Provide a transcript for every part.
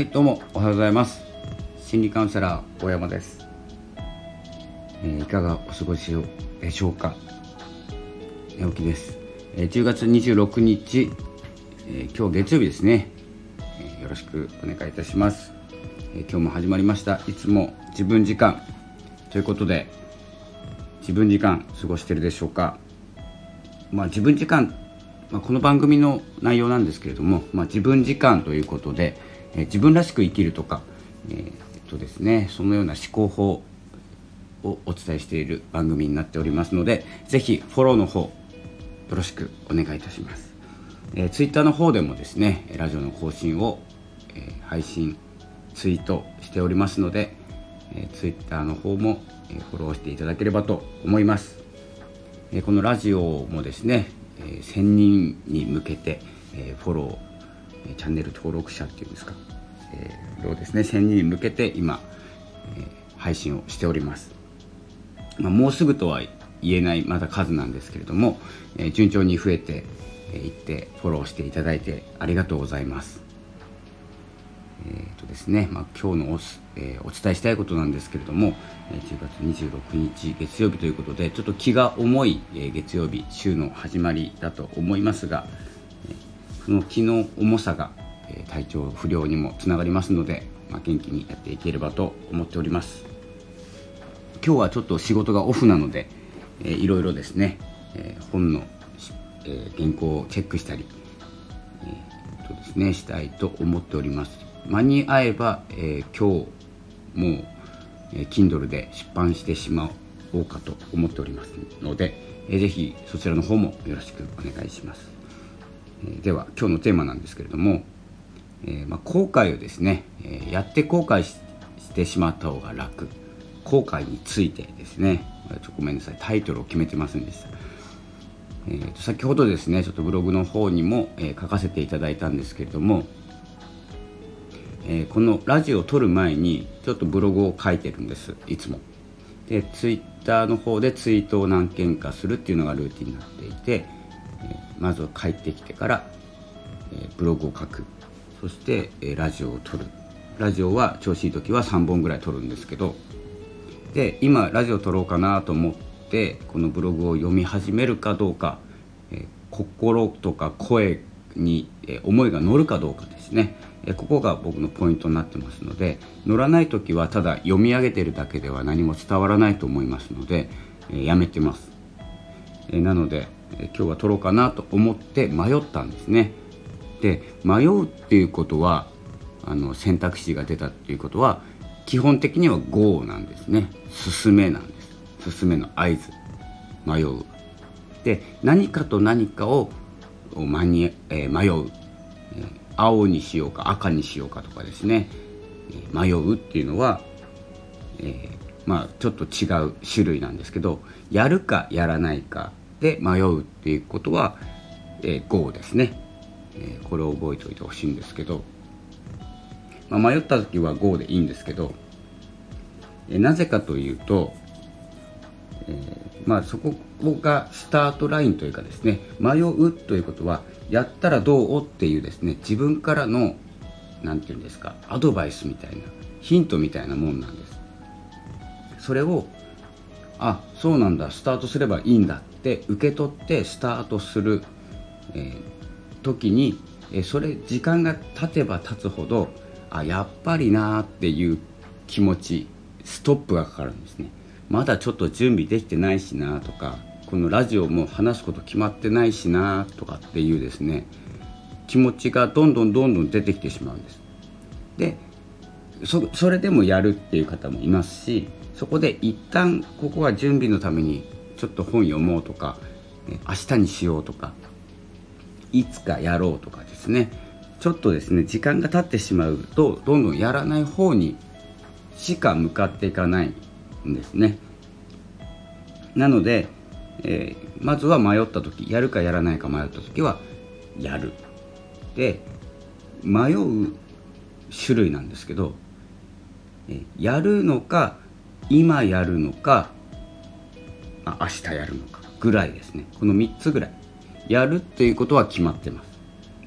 はいどうもおはようございます。心理カウンセラー大山です、えー、いかがお過ごしでしょうか。寝起きです、えー、10月26日、えー、今日月曜日ですね、えよろしくお願いいたします、え今日も始まりました。いつも自分時間。ということで自分時間過ごしてるでしょうか。まあ自分時間まあ、この番組の内容なんですけれども、まあ、自分時間ということで、え、自分らしく生きるとか、えー、っとですね、そのような思考法をお伝えしている番組になっておりますのでぜひフォローの方よろしくお願いいたします、えー、ツイッターの方でもですねラジオの更新を、えー、配信ツイートしておりますので、えー、ツイッターの方も、え、フォローしていただければと思います、え、このラジオもですねえ1000人に向けて、えフォローチャンネル登録者っていうんですか、えー、をですね。1000人に向けて今、え配信をしております、まあ、もうすぐとは言えないまだ数なんですけれども、え順調に増えていってフォローしていただいてありがとうございます。えーとですね。まあ、今日のお,、えー、お伝えしたいことなんですけれども、えー、10月26日月曜日ということでちょっと気が重い、えー、月曜日週の始まりだと思いますが、の気の重さが、え体調不良にもつながりますので、まあ、元気にやっていければと思っております。今日はちょっと仕事がオフなので、えー、いろいろですね、え本の、え原稿をチェックしたり、えーとですね、したいと思っております。間に合えば、え、今日もう、えー、Kindle で出版してしまおうかと思っておりますので、えー、ぜひそちらの方もよろしくお願いします、では今日のテーマなんですけれども、えーまあ、後悔をですね、えー、やって後悔してしまった方が楽。後悔についてですね。ちょっとごめんなさい。タイトルを決めてませんでした。えー、と先ほどですねちょっとブログの方にも、えー、書かせていただいたんですけれどもえー、このラジオを撮る前にちょっとブログを書いてるんです。いつも。でツイッターの方でツイートを何件かするっていうのがルーティンになっていて、まず帰ってきてから、えー、ブログを書く。そして、えラジオを撮る。ラジオは調子いい時は3本ぐらい撮るんですけどで今ラジオ撮ろうかなと思ってこのブログを読み始めるかどうか、え心とか声に、え思いが乗るかどうかですね。えここが僕のポイントになってますので乗らない時はただ読み上げてるだけでは何も伝わらないと思いますので、えやめてます、えなので、今日は撮ろうかなと思って迷ったんですね。で迷うっていうことはあの選択肢が出たっていうことは基本的には GO なんですね。進めなんです。進めの合図。迷う。で何かと何かを間に、えー、迷う、青にしようか赤にしようかとかですね。迷うっていうのは、えー、まあちょっと違う種類なんですけどやるかやらないかで迷うっていうことは、えー、ですね、えー、これを覚えておいてほしいんですけど、まあ、迷った時は GO でいいんですけど、えー、なぜかというと、えー、まあそこがスタートラインというかですね迷うということはやったらどうっていうですね自分からの何て言うんですかアドバイスみたいなヒントみたいなもんなんです。それをあそうなんだスタートすればいいんだって受け取ってスタートする、えー、時に、え、それ時間が経てば経つほどあやっぱりなーっていう気持ちストップがかかるんですねまだちょっと準備できてないしなとかこのラジオも話すこと決まってないしなとかっていうですね気持ちがどんどんどんどん出てきてしまうんです。でそれでもやるっていう方もいますしそこで一旦ここは準備のためにちょっと本読もうとか明日にしようとかいつかやろうとかですねちょっとですね時間が経ってしまうとどんどんやらない方にしか向かっていかないんですね。なのでえー、まずは迷った時やるかやらないか迷った時はやるで迷う種類なんですけど、え、やるのか今やるのかあ明日やるのかぐらいですね。この3つぐらい。やるっていうことは決まってます。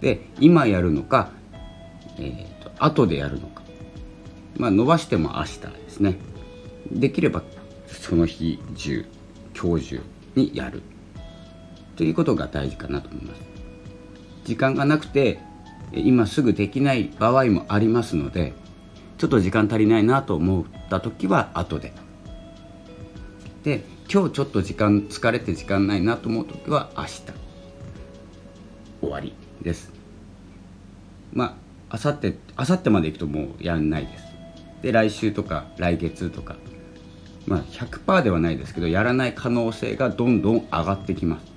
で今やるのか、えーと、後でやるのか。まあ伸ばしても明日ですね。できればその日中今日中にやる。ということが大事かなと思います。時間がなくて今すぐできない場合もありますのでちょっと時間足りないなと思った時は後で。で今日ちょっと時間疲れて時間ないなと思う時は明日。終わりです。まああさってあさってまでいくともうやんないです。で来週とか来月とか。まあ100%ではないですけどやらない可能性がどんどん上がってきます。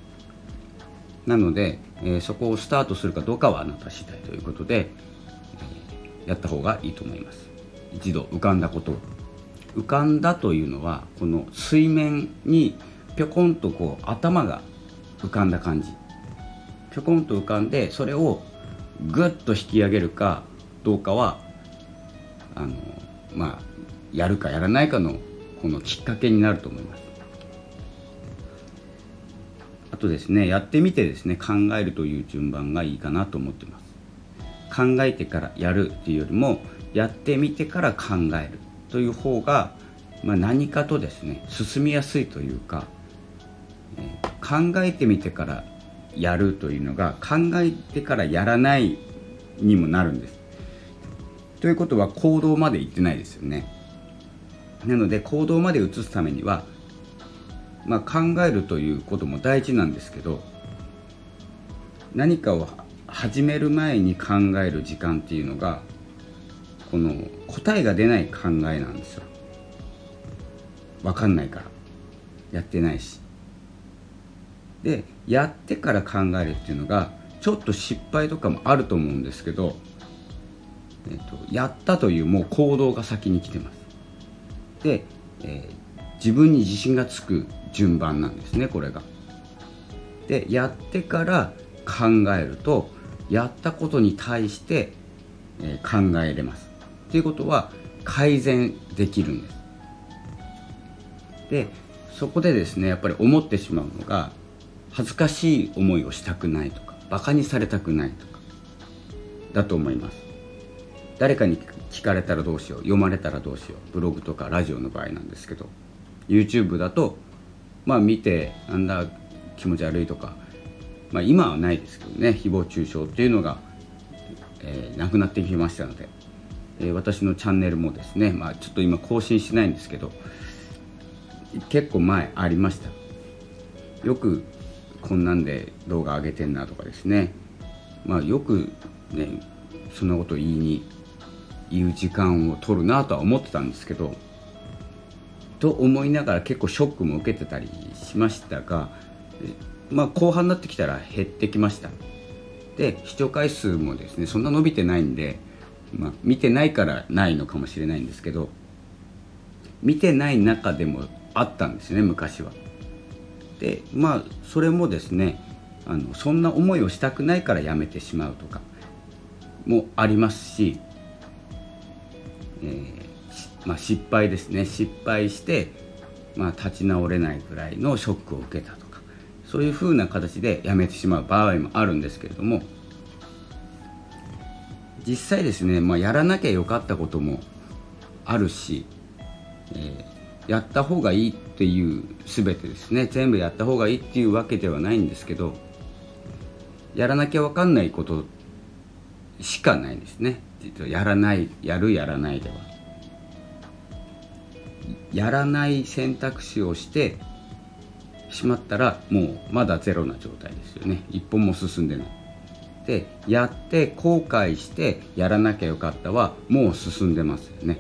なので、えー、そこをスタートするかどうかはあなた次第ということで、えー、やった方がいいと思います。一度浮かんだことを。浮かんだというのはこの水面にぴょこんとこう頭が浮かんだ感じ。ぴょこんと浮かんでそれをぐっと引き上げるかどうかはあのまあやるかやらないかのこのきっかけになると思います。あとですねやってみてですね考えるという順番がいいかなと思ってます。考えてからやるっていうよりもやってみてから考える。という方が、まあ、何かとですね進みやすいというか、えー、考えてみてからやるというのが考えてからやらないにもなるんです。ということは行動まで行ってないですよね。なので行動まで移すためにはまあ、考えるということも大事なんですけど何かを始める前に考える時間っていうのがこの答えが出ない考えなんですよ分かんないからやってないしでやってから考えるっていうのがちょっと失敗とかもあると思うんですけど、えーと、やったというもう行動が先に来てますで、えー、自分に自信がつく順番なんですねこれが。でやってから考えるとやったことに対して、えー、考えれます。ということは改善できるんです。でそこでですねやっぱり思ってしまうのが恥ずかしい思いをしたくないとかバカにされたくないとかだと思います誰かに聞かれたらどうしよう読まれたらどうしようブログとかラジオの場合なんですけど YouTube だとまあ見てなんだ気持ち悪いとか、まあ、今はないですけどね誹謗中傷っていうのが、えー、なくなってきましたので、え、私のチャンネルもですね、まあ、ちょっと今更新しないんですけど結構前ありました。よくこんなんで動画上げてんなとかですね。まあよくねそんなこと言いに言う時間を取るなとは思ってたんですけどと思いながら結構ショックも受けてたりしましたが、まあ、後半になってきたら減ってきました。で視聴回数もですねそんな伸びてないんで、まあ、見てないからないのかもしれないんですけど見てない中でもあったんですね昔は。でまあそれもですねあのそんな思いをしたくないからやめてしまうとかもありますし、えーまあ、失敗ですね。失敗して、まあ、立ち直れないぐらいのショックを受けたとかそういうふうな形でやめてしまう場合もあるんですけれども実際ですね、まあ、やらなきゃよかったこともあるし、えー、やった方がいいっていう全てですね。全部やった方がいいっていうわけではないんですけどやらなきゃ分かんないことしかないですね。実はやらないやるやらないでは。やらない選択肢をしてしまったらもうまだゼロな状態ですよね。一歩も進んでない。でやって後悔してやらなきゃよかったはもう進んでますよね。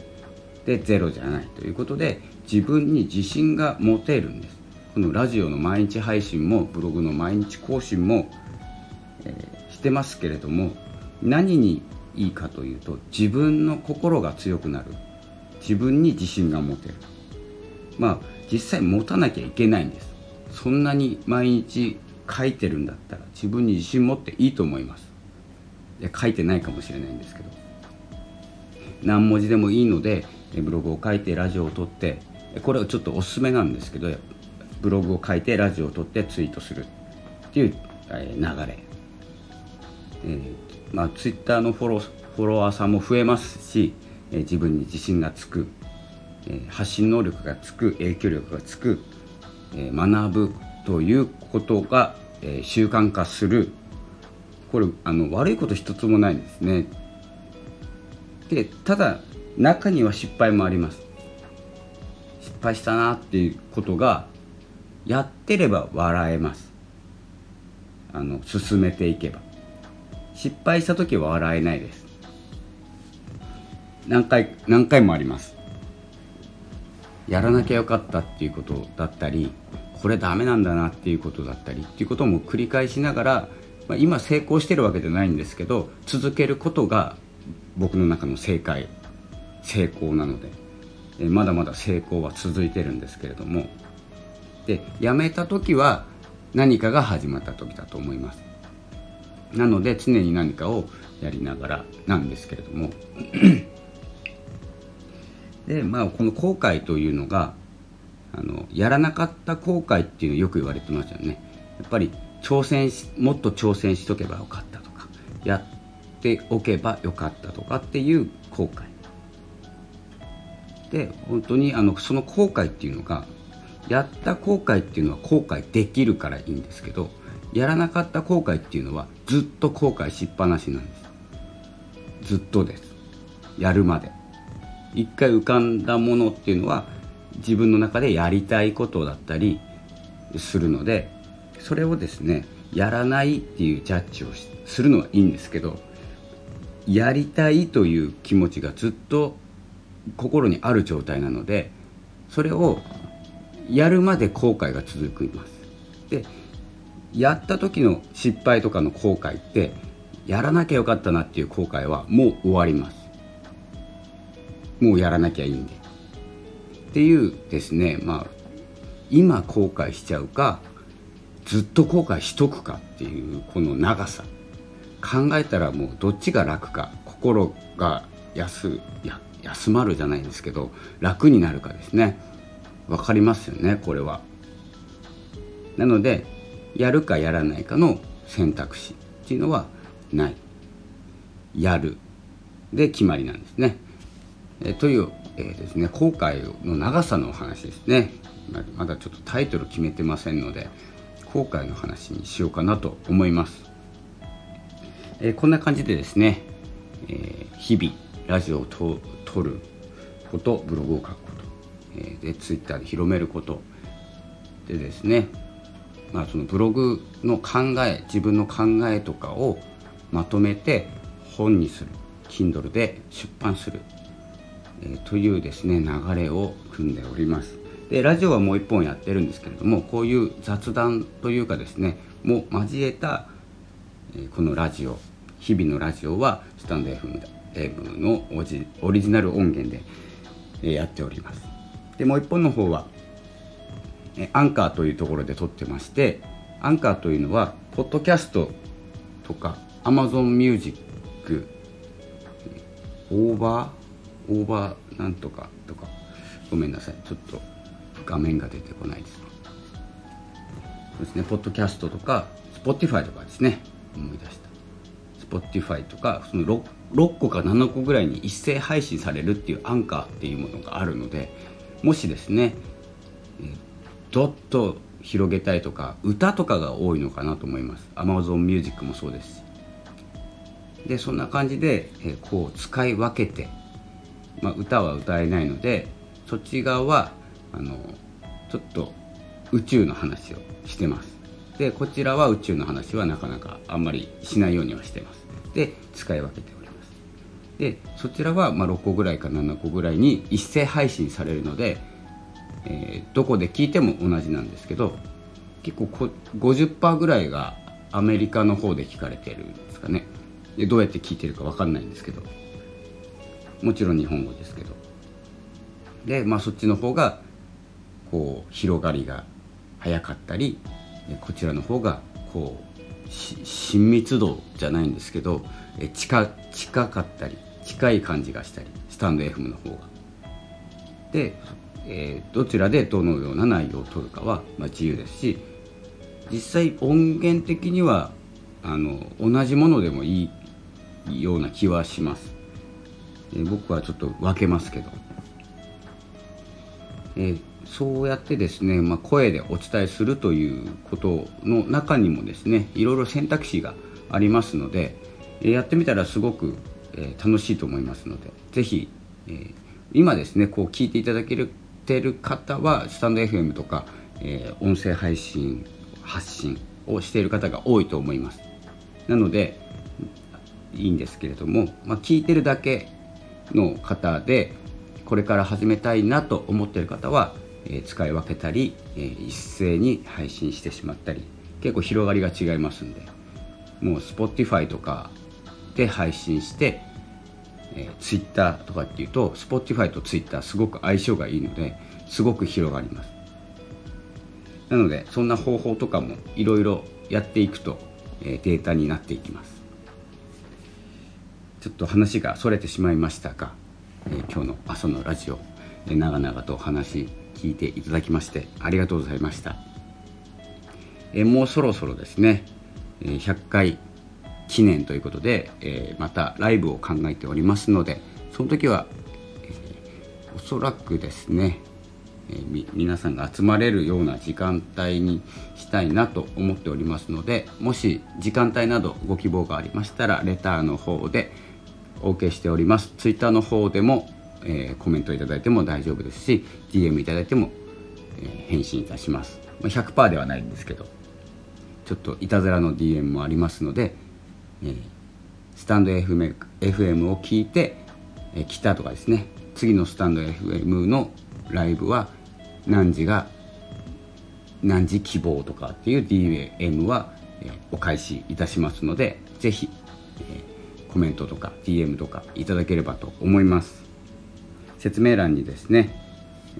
でゼロじゃないということで自分に自信が持てるんです。このラジオの毎日配信もブログの毎日更新も、えー、してますけれども何にいいかというと自分の心が強くなる。自分に自信が持てる。まあ実際持たなきゃいけないんです。そんなに毎日書いてるんだったら自分に自信持っていいと思います。いや書いてないかもしれないんですけど。何文字でもいいのでブログを書いてラジオを撮ってこれはちょっとおすすめなんですけどブログを書いてラジオを撮ってツイートする。っていう流れ、えー、まあツイッターのフォロフォロワーさんも増えますし、え自分に自信がつく、え発信能力がつく影響力がつく、え学ぶ。ということが、え習慣化する。これあの悪いこと一つもないんですね。でただ中には失敗もあります。失敗したなっていうことがやってれば笑えます。あの進めていけば。失敗した時は笑えないです。何回何回もあります。やらなきゃよかったっていうことだったりこれダメなんだなっていうことだったりっていうことも繰り返しながら、まあ、今成功してるわけじゃないんですけど続けることが僕の中の正解成功なので。えまだまだ成功は続いてるんですけれども。でやめた時は何かが始まった時だと思います。なので常に何かをやりながらなんですけれども。でまあこの後悔というのがあのやらなかった後悔っていうのよく言われてますよね。やっぱり挑戦しもっと挑戦しとけばよかったとかやっておけばよかったとかっていう後悔。で本当にあのその後悔っていうのがやった後悔っていうのは後悔できるからいいんですけどやらなかった後悔っていうのはずっと後悔しっぱなしなんです。ずっとです。やるまで。一回浮かんだものっていうのは自分の中でやりたいことだったりするのでそれをですねやらないっていうジャッジをするのはいいんですけどやりたいという気持ちがずっと心にある状態なのでそれをやるまで後悔が続きます。でやった時の失敗とかの後悔ってやらなきゃよかったなっていう後悔はもう終わります。もうやらなきゃいいんで。っていうですねまあ今後悔しちゃうかずっと後悔しとくかっていうこの長さ。考えたらもうどっちが楽か心が休や休まるじゃないですけど楽になるかですね。分かりますよねこれは。なのでやるかやらないかの選択肢っていうのはない。やるで決まりなんですね。えという、えー、ですね後悔の長さのお話ですね。まだちょっとタイトル決めてませんので後悔の話にしようかなと思います、えー、こんな感じでですね、えー、日々ラジオを撮ることブログを書くこと、えー、でツイッターで広めることでですねまあそのブログの考え自分の考えとかをまとめて本にする Kindle で出版するえというですね流れを組んでおります。でラジオはもう一本やってるんですけれどもこういう雑談というかですねも交えた、えこのラジオ日々のラジオはスタンド FM のオリジナル音源で、えやっております。でもう一本の方はえアンカーというところで撮ってましてアンカーというのはポッドキャストとか Amazon Music オーバーオーバーなんとかとかごめんなさいちょっと画面が出てこないです。そうですねポッドキャストとか Spotify とかですね思い出した。Spotify とかその 6, 6個か7個ぐらいに一斉配信されるっていうアンカーっていうものがあるのでもしですね、どっと広げたいとか歌とかが多いのかなと思います。Amazon Music もそうですし。でそんな感じで、え、こう使い分けてまあ、歌は歌えないのでそっち側はあのちょっと宇宙の話をしてます。でこちらは宇宙の話はなかなかあんまりしないようにはしてます。で使い分けております。でそちらはま6個ぐらいか7個ぐらいに一斉配信されるので、えー、どこで聞いても同じなんですけど結構こ50%ぐらいがアメリカの方で聞かれてるんですかね。でどうやって聞いてるか分かんないんですけど。もちろん日本語ですけどでまあそっちの方がこう広がりが早かったりこちらの方がこう親密度じゃないんですけど近近かったり近い感じがしたりスタンド FM の方が。で、えー、どちらでどのような内容を取るかは、まあ、自由ですし実際音源的にはあの同じものでもいいような気はします、え、僕はちょっと分けますけど、え、そうやってですね、まあ、声でお伝えするということの中にもですねいろいろ選択肢がありますので、え、やってみたらすごく、え楽しいと思いますので是非、え今ですねこう聞いていただけてる方はスタンド FM とか、え音声配信発信をしている方が多いと思います。なのでいいんですけれども、まあ、聞いてるだけの方でこれから始めたいなと思ってる方は、え、使い分けたり、え、一斉に配信してしまったり結構広がりが違いますんでもう Spotify とかで配信して、え、Twitter とかっていうと Spotify と Twitter すごく相性がいいのですごく広がります。なのでそんな方法とかもいろいろやっていくと、えデータになっていきます。ちょっと話がそれてしまいましたが、えー、今日の朝のラジオ、え、長々とお話聞いていただきましてありがとうございました、え、もうそろそろですね、え、100回記念ということで、え、またライブを考えておりますのでその時は、え、おそらくですねえ、皆さんが集まれるような時間帯にしたいなと思っておりますのでもし時間帯などご希望がありましたらレターの方でお受けしております。ツイッターの方でも、えー、コメントいただいても大丈夫ですし DM いただいても、えー、返信いたします。100%ではないんですけどちょっといたずらの DM もありますので、えー、スタンド FM, FM を聞いて、え来たとかですね。次のスタンド FM のライブは何時が何時希望とかっていう DM は、お返しいたしますのでぜひ、えコメントとか DM とかいただければと思います。説明欄にですね、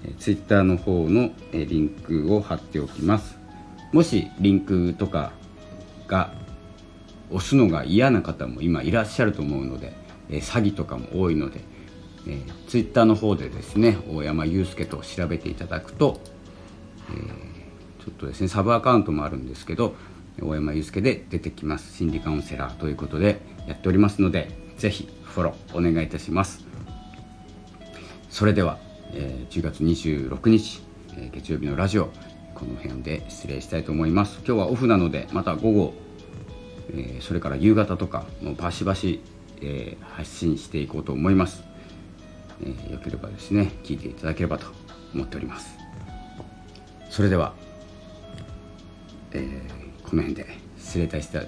え Twitter の方の、えリンクを貼っておきます。もしリンクとかが押すのが嫌な方も今いらっしゃると思うので、え詐欺とかも多いのでえー、ツイッターの方でですね大山祐介と調べていただくと、えー、ちょっとですねサブアカウントもあるんですけど大山祐介で出てきます。心理カウンセラーということでやっておりますのでぜひフォローお願いいたします。それでは、えー、10月26日、えー、月曜日のラジオこの辺で失礼したいと思います。今日はオフなのでまた午後、えー、それから夕方とかもうバシバシ、えー、発信していこうと思います。えー、よければですね聞いていただければと思っております。それでは、えー、この辺で失礼いたした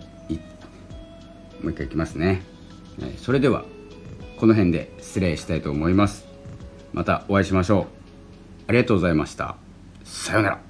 もう一回いきますね、えー、それではこの辺で失礼したいと思います。またお会いしましょう。ありがとうございました。さようなら。